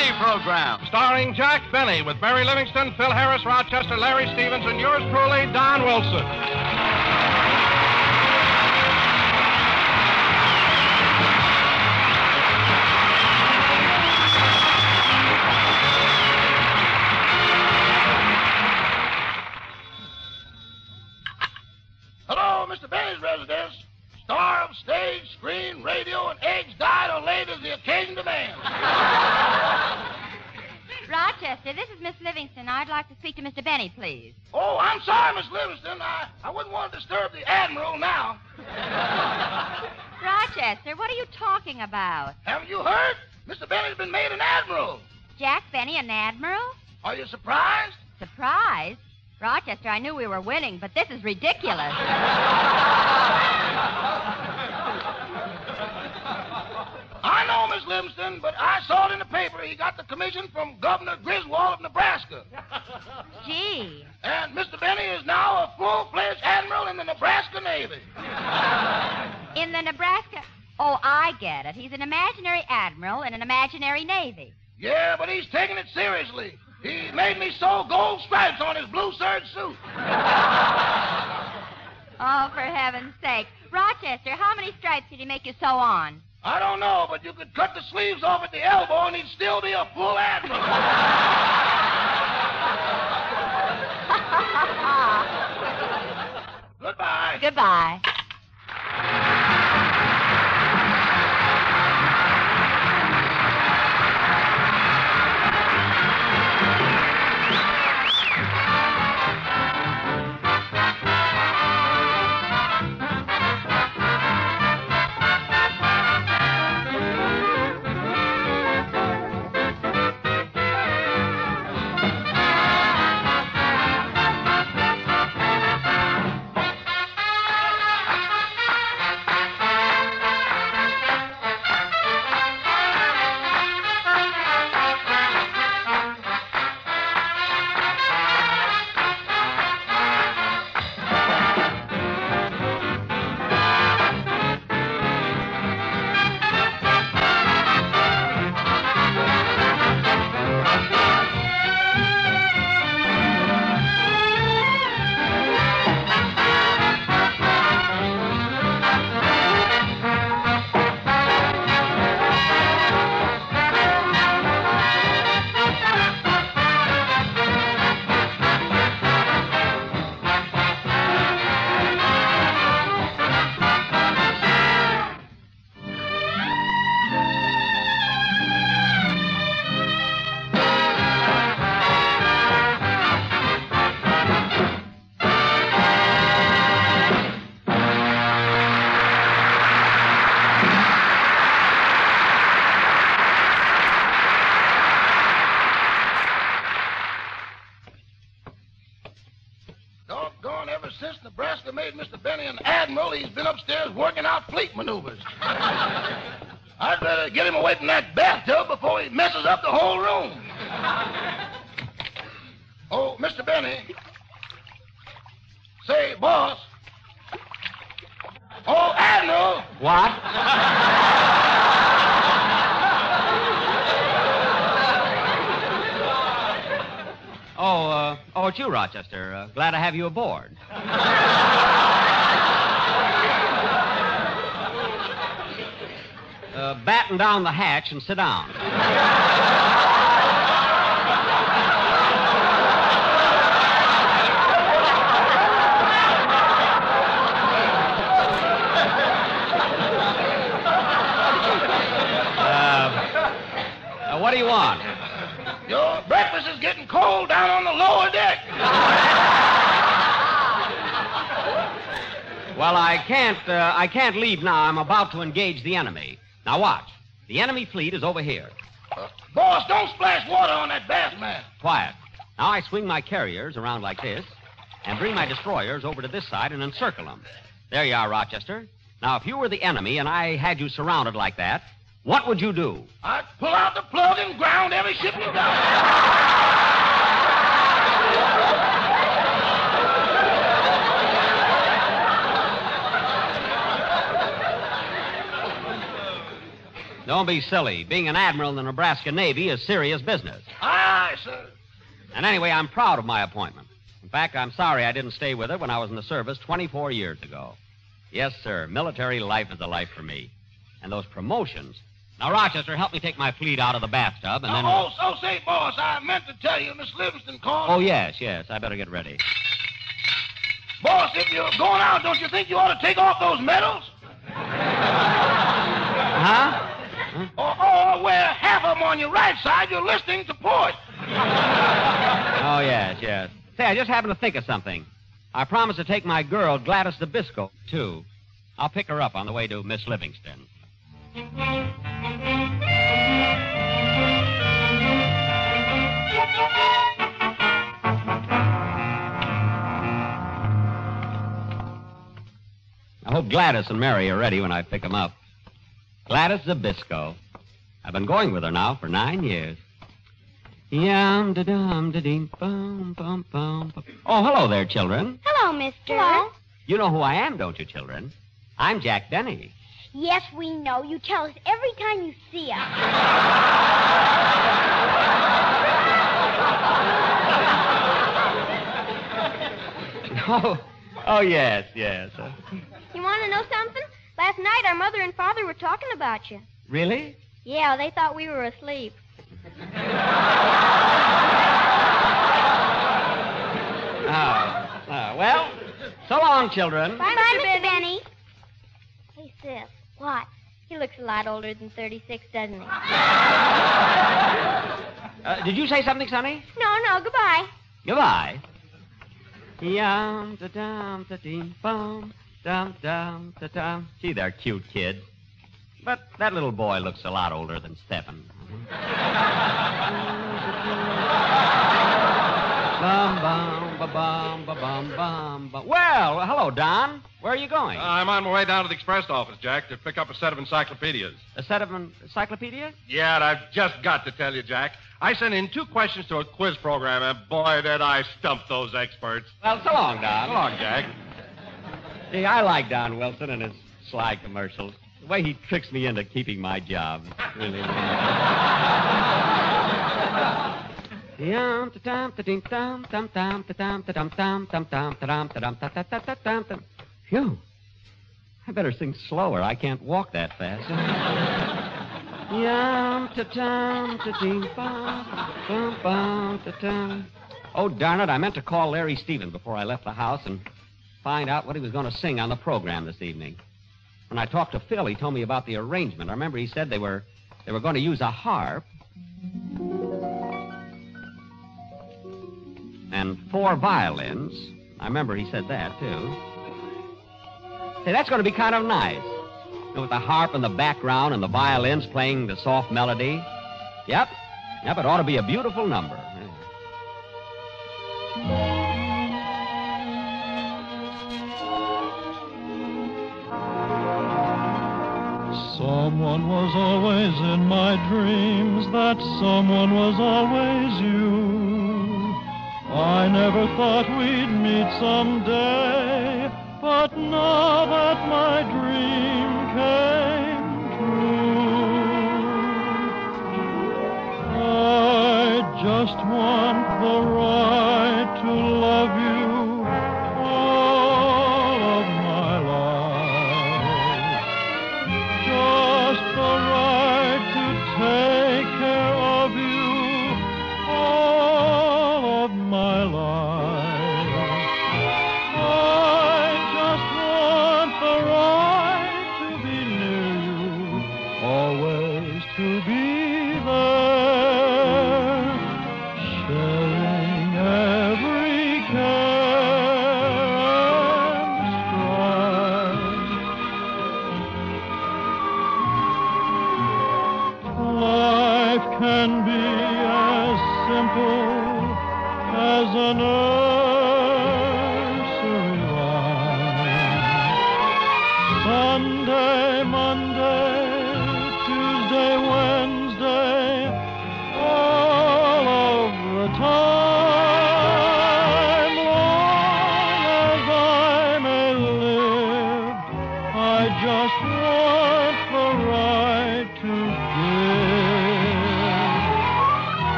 Benny program. Starring Jack Benny with Mary Livingstone, Phil Harris, Rochester, Larry Stevens, and yours truly, Don Wilson. Hello, Mr. Benny's residence. Star of stage, screen, radio, and eggs dyed or laid as the occasion demands. Rochester, this is Miss Livingstone. I'd like to speak to Mr. Benny, please. Oh, I'm sorry, Miss Livingstone. I, I wouldn't want to disturb the Admiral now. Rochester, what are you talking about? Haven't you heard? Mr. Benny's been made an Admiral. Jack Benny, an admiral? Are you surprised? Surprised? Rochester, I knew we were winning, but this is ridiculous. I know, Miss Livingstone, but I saw it in the paper. He got the commission from Governor Griswold of Nebraska. Gee. And Mr. Benny is now a full-fledged admiral in the Nebraska Navy. In the Nebraska. Oh, I get it. He's an imaginary admiral in an imaginary navy. Yeah, but he's taking it seriously. He made me sew gold stripes on his blue serge suit. Oh, for heaven's sake. Rochester, how many stripes did he make you sew on? I don't know, but you could cut the sleeves off at the elbow and he'd still be a full admiral. Goodbye. Goodbye. What? oh, uh, oh, it's you, Rochester. Uh, glad to have you aboard. Uh, batten down the hatch and sit down. Uh, uh, what do you want? Your breakfast is getting cold down on the lower deck. Well, I can't. Uh, I can't leave now. I'm about to engage the enemy. Now watch. The enemy fleet is over here. Uh, boss, don't splash water on that bath mat. Quiet. Now I swing my carriers around like this, and bring my destroyers over to this side and encircle them. There you are, Rochester. Now, if you were the enemy and I had you surrounded like that, what would you do? I'd pull out the plug and ground every ship you got. Don't be silly. Being an admiral in the Nebraska Navy is serious business. Aye, aye, sir. And anyway, I'm proud of my appointment. In fact, I'm sorry I didn't stay with it when I was in the service 24 years ago. Yes, sir. Military life is the life for me. And those promotions. Now, Rochester, help me take my fleet out of the bathtub and then. Oh, oh, oh, say, boss, I meant to tell you, Miss Livingstone called. Oh, yes, yes. I better get ready. Boss, if you're going out, don't you think you ought to take off those medals? Huh? Or, or wear half of them on your right side, you're listening to port. Oh, yes, yes. Say, I just happened to think of something. I promised to take my girl, Gladys Zabisco, too. I'll pick her up on the way to Miss Livingstone. I hope Gladys and Mary are ready when I pick 'em up. Gladys Zabisco. I've been going with her now for nine years. Yum da dum da dee bum bum bum. bum. Oh, hello there, children. Hello, mister. Hello. You know who I am, don't you, children? I'm Jack Benny. Yes, we know. You tell us every time you see us. Oh, oh yes, yes. Uh, You want to know something? Last night, our mother and father were talking about you. really? Yeah, they thought we were asleep. Oh, oh, well, so long, children. Bye, Mr. Benny. Hey, sis. What? He looks a lot older than 36, doesn't he? Uh, did you say something, Sonny? No, no, goodbye. Goodbye. Yum da dum da dee bum dum dum da dum. Gee, they're cute kids. But that little boy looks a lot older than Stephen. bum bum ba bum ba bum bum bum. Well, hello, Don. Where are you going? Uh, I'm on my way down to the express office, Jack, to pick up a set of encyclopedias. a set of encyclopedias? Yeah, and I've just got to tell you, Jack. I sent in two questions to a quiz program, and boy, did I stump those experts. Well, so long, Don. So long, Jack. See, I like Don Wilson and his sly commercials. The way he tricks me into keeping my job. Really. Phew. I better sing slower. I can't walk that fast. Yum, ta-dum, ta-ding, bum, bum, bum, ta-dum. Oh, darn it. I meant to call Larry Stevens before I left the house and find out what he was going to sing on the program this evening. When I talked to Phil, he told me about the arrangement. I remember he said they were they were going to use a harp and four violins. I remember he said that too. Say, that's going to be kind of nice. You know, with the harp in the background and the violins playing the soft melody. Yep. Yep, it ought to be a beautiful number. Someone was always in my dreams, that someone was always you. I never thought we'd meet someday, but now that my dream came true, I just want the right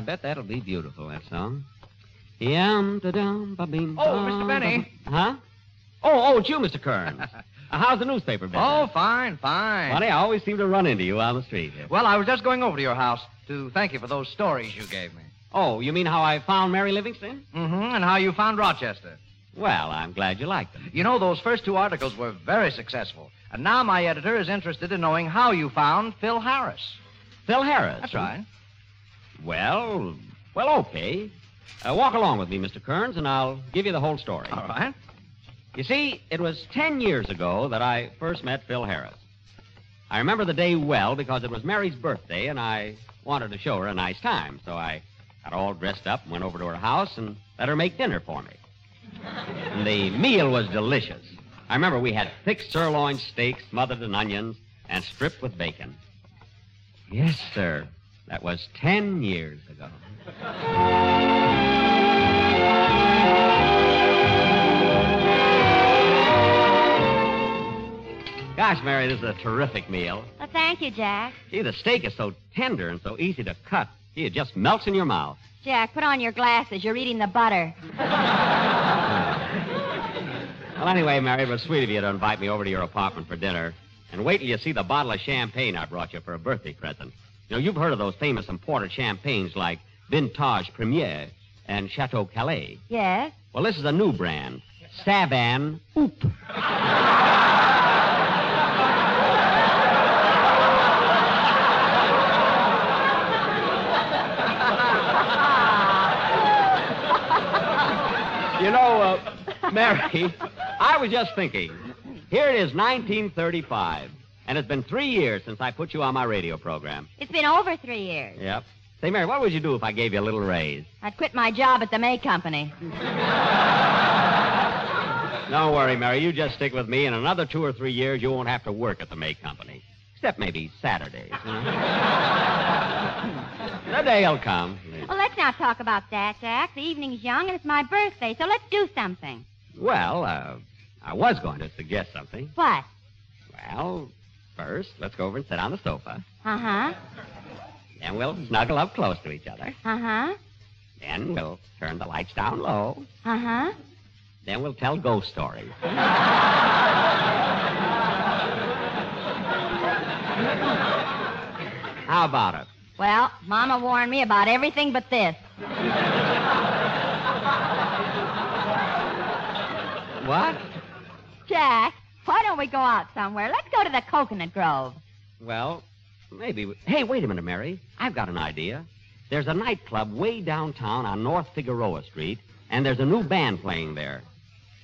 I bet that'll be beautiful, that song. Yum, da dum, ba bing. Oh, Mr. Benny. Huh? Oh, oh, it's you, Mr. Kearns. uh, how's the newspaper business? Oh, fine, fine. Funny, I always seem to run into you on the street. Well, I was just going over to your house to thank you for those stories you gave me. Oh, you mean how I found Mary Livingstone? Mm-hmm, and how you found Rochester. Well, I'm glad you liked them. You know, those first two articles were very successful. And now my editor is interested in knowing how you found Phil Harris. Phil Harris. That's right. Well, well, okay. Uh, walk along with me, Mr. Kearns, and I'll give you the whole story. All right. You see, it was ten years ago that I first met Phil Harris. I remember the day well because it was Mary's birthday, and I wanted to show her a nice time. So I got all dressed up and went over to her house and let her make dinner for me. And the meal was delicious. I remember we had thick sirloin steaks smothered in onions and stripped with bacon. Yes, sir. That was ten years ago. Gosh, Mary, this is a terrific meal. Well, thank you, Jack. Gee, the steak is so tender and so easy to cut. Gee, it just melts in your mouth. Jack, put on your glasses. You're eating the butter. Well, anyway, Mary, it was sweet of you to invite me over to your apartment for dinner. And wait till you see the bottle of champagne I brought you for a birthday present. You know, you've heard of those famous imported champagnes like Vintage Premier and Chateau Calais. Yes? Well, this is a new brand, Savan Oop. You know, uh, Mary, I was just thinking. Here it is, 1935, and it's been three years since I put you on my radio program. It's been over three years. Yep. Say, Mary, what would you do if I gave you a little raise? I'd quit my job at the May Company. Don't worry, Mary. You just stick with me. In another two or three years, you won't have to work at the May Company. Except maybe Saturdays. You know? the day'll come. Well, let's not talk about that, Jack. The evening's young and it's my birthday, so let's do something. Well, uh, I was going to suggest something. What? Well, first, let's go over and sit on the sofa. Uh huh. Then we'll snuggle up close to each other. Uh huh. Then we'll turn the lights down low. Uh huh. Then we'll tell ghost stories. How about it? Well, Mama warned me about everything but this. What? Jack, why don't we go out somewhere? Let's go to the Coconut Grove. Well, maybe. We... Hey, wait a minute, Mary. I've got an idea. There's a nightclub way downtown on North Figueroa Street, and there's a new band playing there.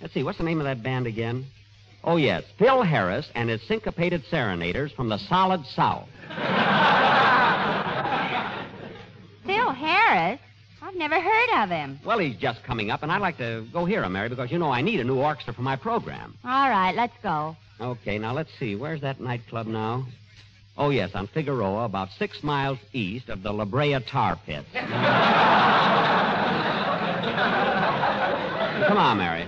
Let's see, what's the name of that band again? Oh, yes, Phil Harris and his syncopated serenaders from the Solid South. Phil Harris? Never heard of him. Well, he's just coming up, and I'd like to go hear him, Mary, because you know I need a new orchestra for my program. All right, let's go. Okay, now let's see. Where's that nightclub now? Oh, yes, on Figueroa, about six miles east of the La Brea Tar Pits. Come on, Mary.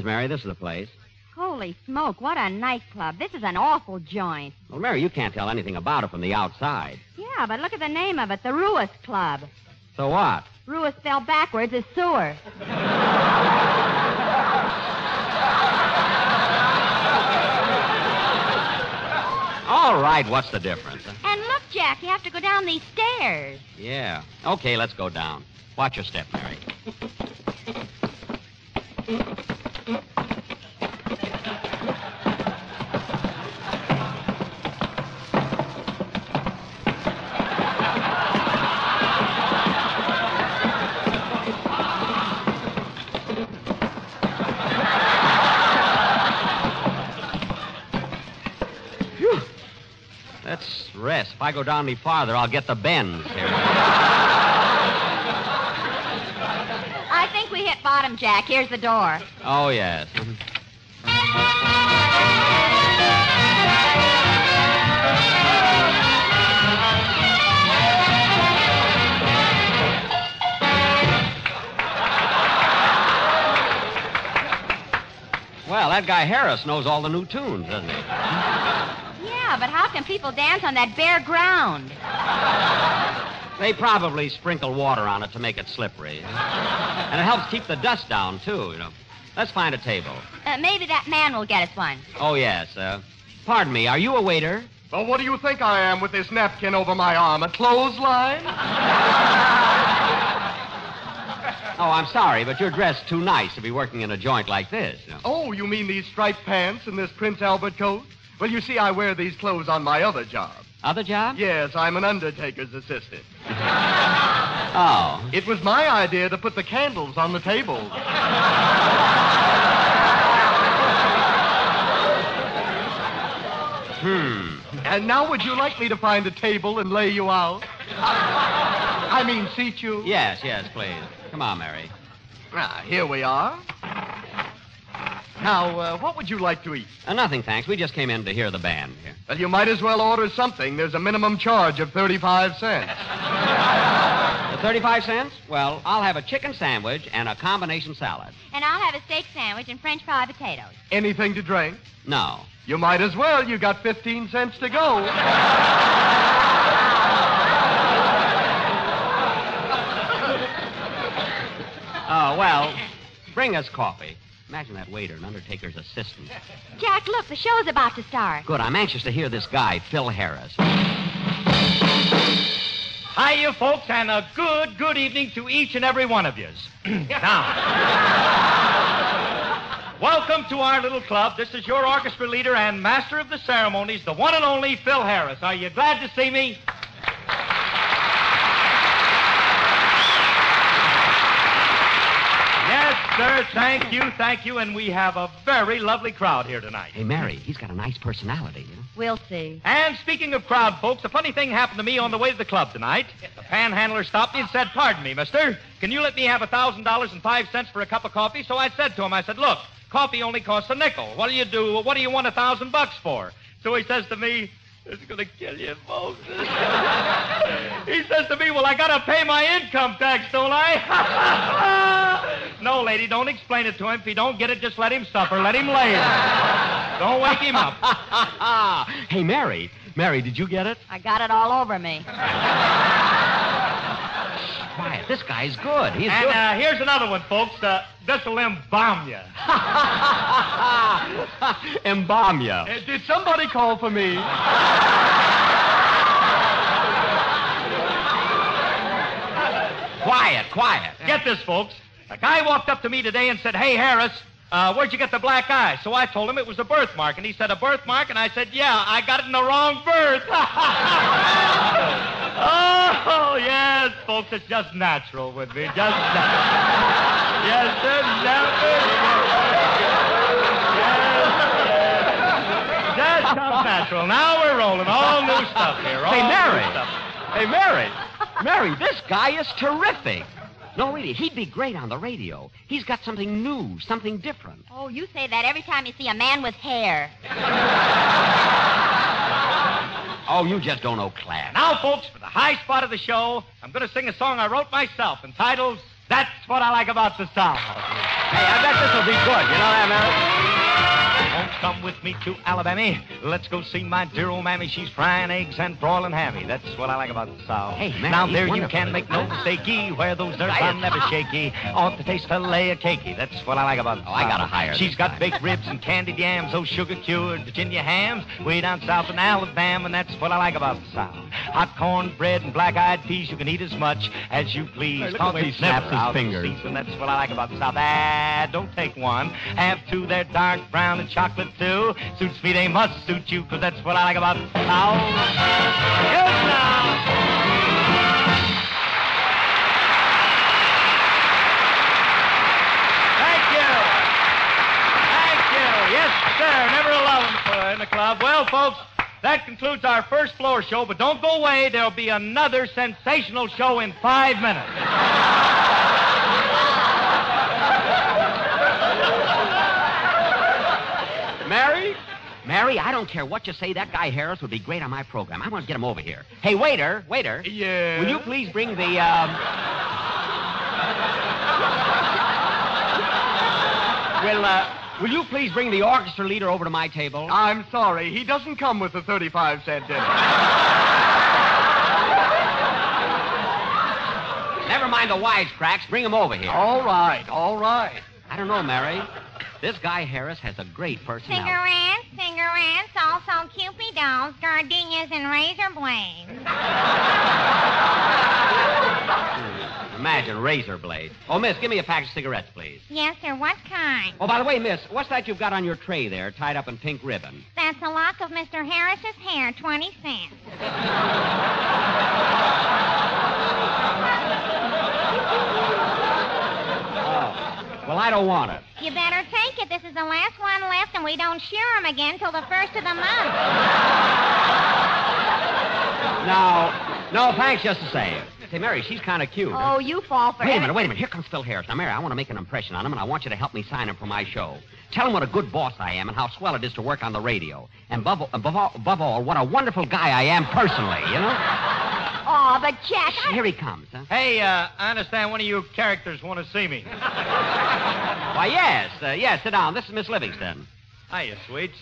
Is, Mary. This is the place. Holy smoke, what a nightclub. This is an awful joint. Well, Mary, you can't tell anything about it from the outside. Yeah, but look at the name of it the Ruis Club. So what? Ruis spelled backwards is sewer. All right, what's the difference? And look, Jack, you have to go down these stairs. Yeah. Okay, let's go down. Watch your step, Mary. I go down any farther, I'll get the bends here. I think we hit bottom, Jack. Here's the door. Oh, yes. Well, that guy Harris knows all the new tunes, doesn't he? Yeah, but how can people dance on that bare ground? They probably sprinkle water on it to make it slippery. And it helps keep the dust down, too, you know. Let's find a table. Uh, maybe that man will get us one. Oh, yes. Uh, pardon me, are you a waiter? Well, what do you think I am with this napkin over my arm? A clothesline? Oh, I'm sorry, but you're dressed too nice to be working in a joint like this. you know. Oh, you mean these striped pants and this Prince Albert coat? Well, you see, I wear these clothes on my other job. Other job? Yes, I'm an undertaker's assistant. Oh. It was my idea to put the candles on the table. Hmm. And now would you like me to find a table and lay you out? I mean, seat you? Yes, yes, please. Come on, Mary. Ah, here we are. Now, uh, what would you like to eat? Uh, nothing, thanks. We just came in to hear the band here. Well, you might as well order something. There's a minimum charge of 35 cents. The 35 cents? Well, I'll have a chicken sandwich and a combination salad. And I'll have a steak sandwich and French fried potatoes. Anything to drink? No. You might as well. You got 15 cents to go. Oh, well, bring us coffee. Imagine that waiter, an undertaker's assistant. Jack, look, the show's about to start. Good. I'm anxious to hear this guy, Phil Harris. Hi, you folks, and a good, good evening to each and every one of yous. now, welcome to our little club. This is your orchestra leader and master of the ceremonies, the one and only Phil Harris. Are you glad to see me? Yes, sir. Thank you, thank you. And we have a very lovely crowd here tonight. Hey, Mary, he's got a nice personality. You know? We'll see. And speaking of crowd, folks, a funny thing happened to me on the way to the club tonight. The panhandler stopped me and said, Pardon me, mister, can you let me have a $1,000 and five cents for a cup of coffee? So I said to him, I said, Look, coffee only costs a nickel. What do you do? What do you want a thousand bucks for? So he says to me, It's going to kill you, folks. he says to me, Well, I got to pay my income tax, don't I? no, lady, don't explain it to him. If he don't get it, just let him suffer. Let him lay it. Don't wake him up. hey, Mary. Mary, did you get it? I got it all over me. Quiet. This guy's good. He's And good. uh, here's another one, folks. Uh, this'll embalm you. Embalm ya. Uh, did somebody call for me? Quiet, quiet. Get this, folks. A guy walked up to me today and said, Hey, Harris, uh, where'd you get the black eye? So I told him it was a birthmark. And he said, A birthmark? And I said, Yeah, I got it in the wrong birth. oh, yes, folks, it's just natural with me. Just natural. yes, sir, natural. Yes, yes. Just comes natural. Now we're rolling. All new stuff here. All Hey, new Mary. stuff. Hey, Mary. Mary, this guy is terrific. No, really, he'd be great on the radio. He's got something new, something different. Oh, you say that every time you see a man with hair. Oh, you just don't know class. Now, folks, for the high spot of the show, I'm going to sing a song I wrote myself entitled That's What I Like About the South. Hey, I bet this will be good. You know that, Mary? Won't come with me to Alabama. Let's go see my dear old mammy. She's frying eggs and broiling hammy. That's what I like about the South. Hey, man, now he's there you can make no mistakey. Where those nerves Say are never shaky. Ought to taste filet a cakey. That's what I like about the Oh, I gotta hire She's got guy. baked ribs and candied yams. Those sugar cured Virginia hams. Way down south in Alabama, and that's what I like about the South. Hot corn bread and black eyed peas. You can eat as much as you please. Hey, look at the way he Cause it's never snaps his out fingers. season. That's what I like about the South. Ah, don't take one. Have two. They're dark brown and chocolate too. Suits me, they must suit you, 'cause that's what I like about South. Yes, now. Thank you. Thank you. Yes, sir. Never alone for in the club. Well, folks, that concludes our first floor show, but don't go away. There'll be another sensational show in five minutes. Mary? Mary, I don't care what you say. That guy Harris would be great on my program. I want to get him over here. Hey, waiter, waiter. Yeah. Will you please bring the, um... Will, uh, will you please bring the orchestra leader over to my table? I'm sorry. He doesn't come with the 35 cent dinner. Never mind the wisecracks. Bring him over here. all right, all right. I don't know, Mary. This guy Harris has a great personality. Cigarettes, cigarettes, also cupidos, gardenias, and razor blades. Hmm, Imagine razor blade. Oh, miss, give me a pack of cigarettes, please. Yes, sir. What kind? Oh, by the way, miss, what's that you've got on your tray there, tied up in pink ribbon? That's a lock of Mr. Harris's hair, 20 cents. Oh. Well, I don't want it. You better take it. This is the last one left, and we don't shear 'em again till the first of the month. No, no, thanks just the same. Say, Mary, she's kind of cute. Oh, you fall for Wait a any- minute, wait a minute. Here comes Phil Harris. Now, Mary, I want to make an impression on him, and I want you to help me sign him for my show. Tell him what a good boss I am and how swell it is to work on the radio. And above, above, all, above all, what a wonderful guy I am personally, you know? Oh, but Jack, I... Here he comes, huh? Hey, uh, I understand one of you characters want to see me. Why, yes, uh, yes, sit down. This is Miss Livingstone. Hiya, sweets.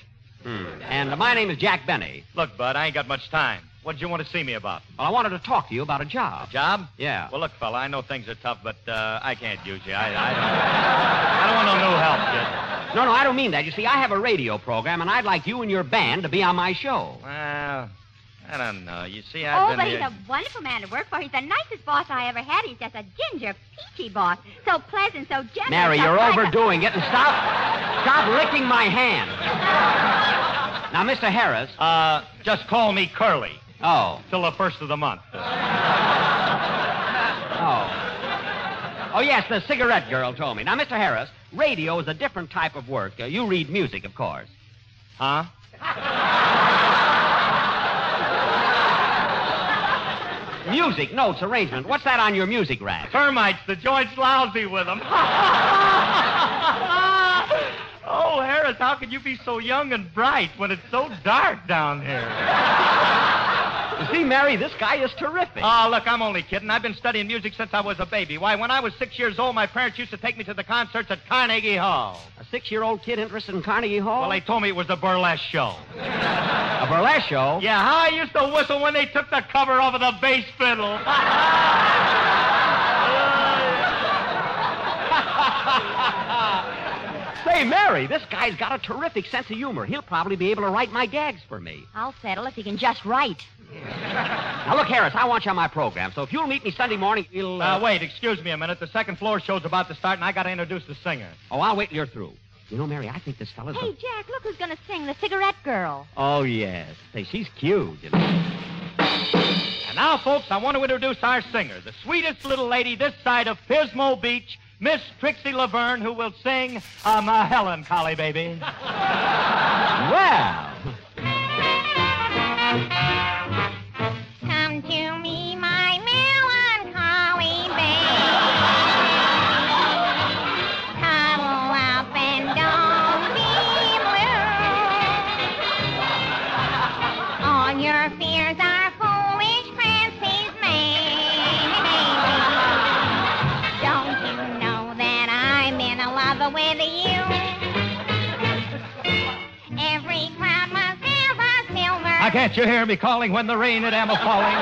Hmm. And uh, my name is Jack Benny. Look, Bud, I ain't got much time. What'd you want to see me about? Well, I wanted to talk to you about a job. A Job? Yeah. Well, look, fella, I know things are tough, but uh, I can't use you. I, I don't. I don't want no new help, kid. No, no, I don't mean that. You see, I have a radio program, and I'd like you and your band to be on my show. I don't know. You see, I've Oh, been but here- he's a wonderful man to work for. He's the nicest boss I ever had. He's just a ginger, peachy boss. So pleasant, so generous. Mary, just you're overdoing it, and stop, stop licking my hand. Now, Mr. Harris. Uh, just call me Curly Oh, till the first of the month. oh. Oh, yes, the cigarette girl told me. Now, Mr. Harris, radio is a different type of work. Uh, you read music, of course. Huh? Music, notes, arrangement. What's that on your music rack? Termites. The joint's lousy with them. oh, Harris, how could you be so young and bright when it's so dark down here? You see, Mary, this guy is terrific. Oh, look, I'm only kidding. I've been studying music since I was a baby. Why, when I was six years old, my parents used to take me to the concerts at Carnegie Hall. a six-year-old kid interested in Carnegie Hall? Well, they told me it was a burlesque show. A burlesque show? Yeah, how I used to whistle when they took the cover off of the bass fiddle. Say, Mary, this guy's got a terrific sense of humor. He'll probably be able to write my gags for me. I'll settle if he can just write. Now, look, Harris, I want you on my program, so if you'll meet me Sunday morning, we'll. Uh, wait, excuse me a minute. The second floor show's about to start, and I got to introduce the singer. Oh, I'll wait till you're through. You know, Mary, I think this fella's. Hey, a... Jack, look who's going to sing, the cigarette girl. Oh, yes. Say, she's cute, you know. And now, folks, I want to introduce our singer, the sweetest little lady this side of Pismo Beach, Miss Trixie Laverne, who will sing My Helen Collie Baby. Well. Can't you hear me calling when the rain at am a falling?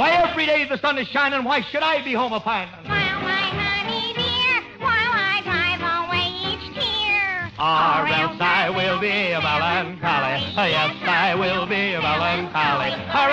Why, every day the sun is shining. Why should I be home a pining? While my honey dear, while I drive away each tear. Ah, or else I will be a melancholy. Yes, I will be a melancholy. Or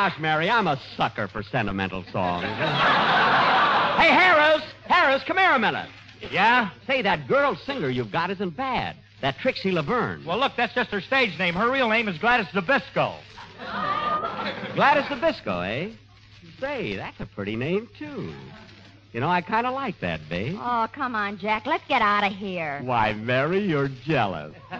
Gosh, Mary, I'm a sucker for sentimental songs. hey, Harris! Harris, come here a minute. Yeah? Say, that girl singer you've got isn't bad. That Trixie Laverne. Well, look, that's just her stage name. Her real name is Gladys Nabisco. Gladys Nabisco, eh? Say, that's a pretty name, too. You know, I kind of like that, babe. Oh, come on, Jack. Let's get out of here. Why, Mary, you're jealous.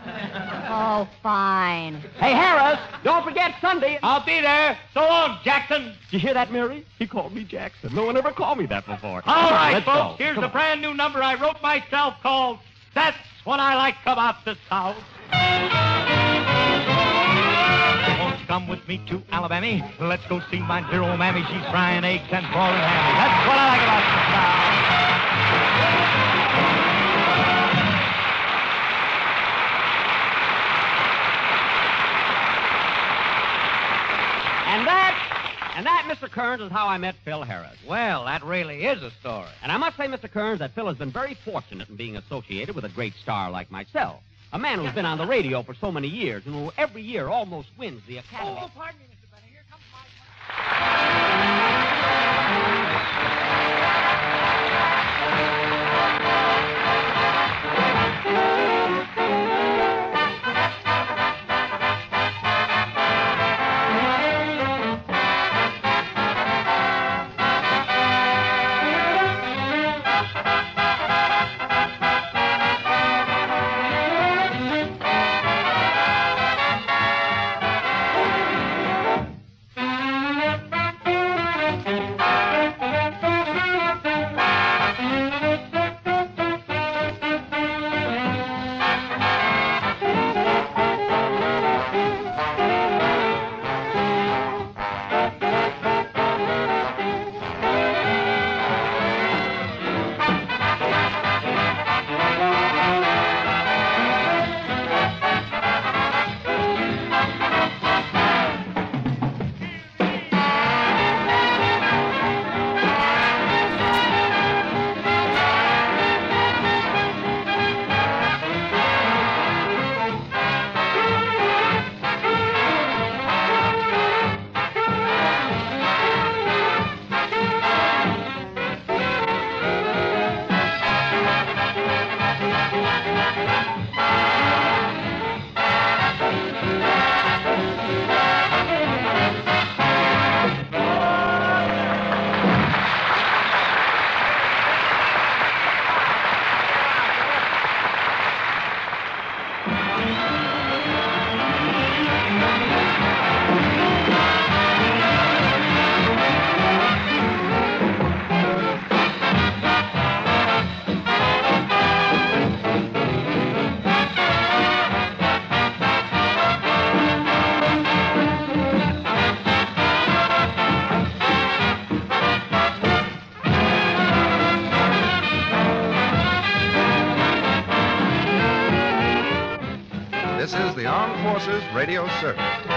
Oh, fine. Hey, Harris, don't forget Sunday. I'll be there. So long, Jackson. Did you hear that, Mary? He called me Jackson. No one ever called me that before. All right, Let's folks. go. Here's Come a on. brand new number I wrote myself called That's What I Like About the South. Won't you come with me to Alabama? Let's go see my dear old mammy. She's frying eggs and boiling ham. That's what I like about the South. And that, and that, Mr. Kearns, is how I met Phil Harris. Well, that really is a story. And I must say, Mr. Kearns, that Phil has been very fortunate in being associated with a great star like myself. A man who's been on the radio for so many years and who every year almost wins the Academy. Oh, pardon me, Mr. Benny. Here comes my... Armed Forces Radio Service.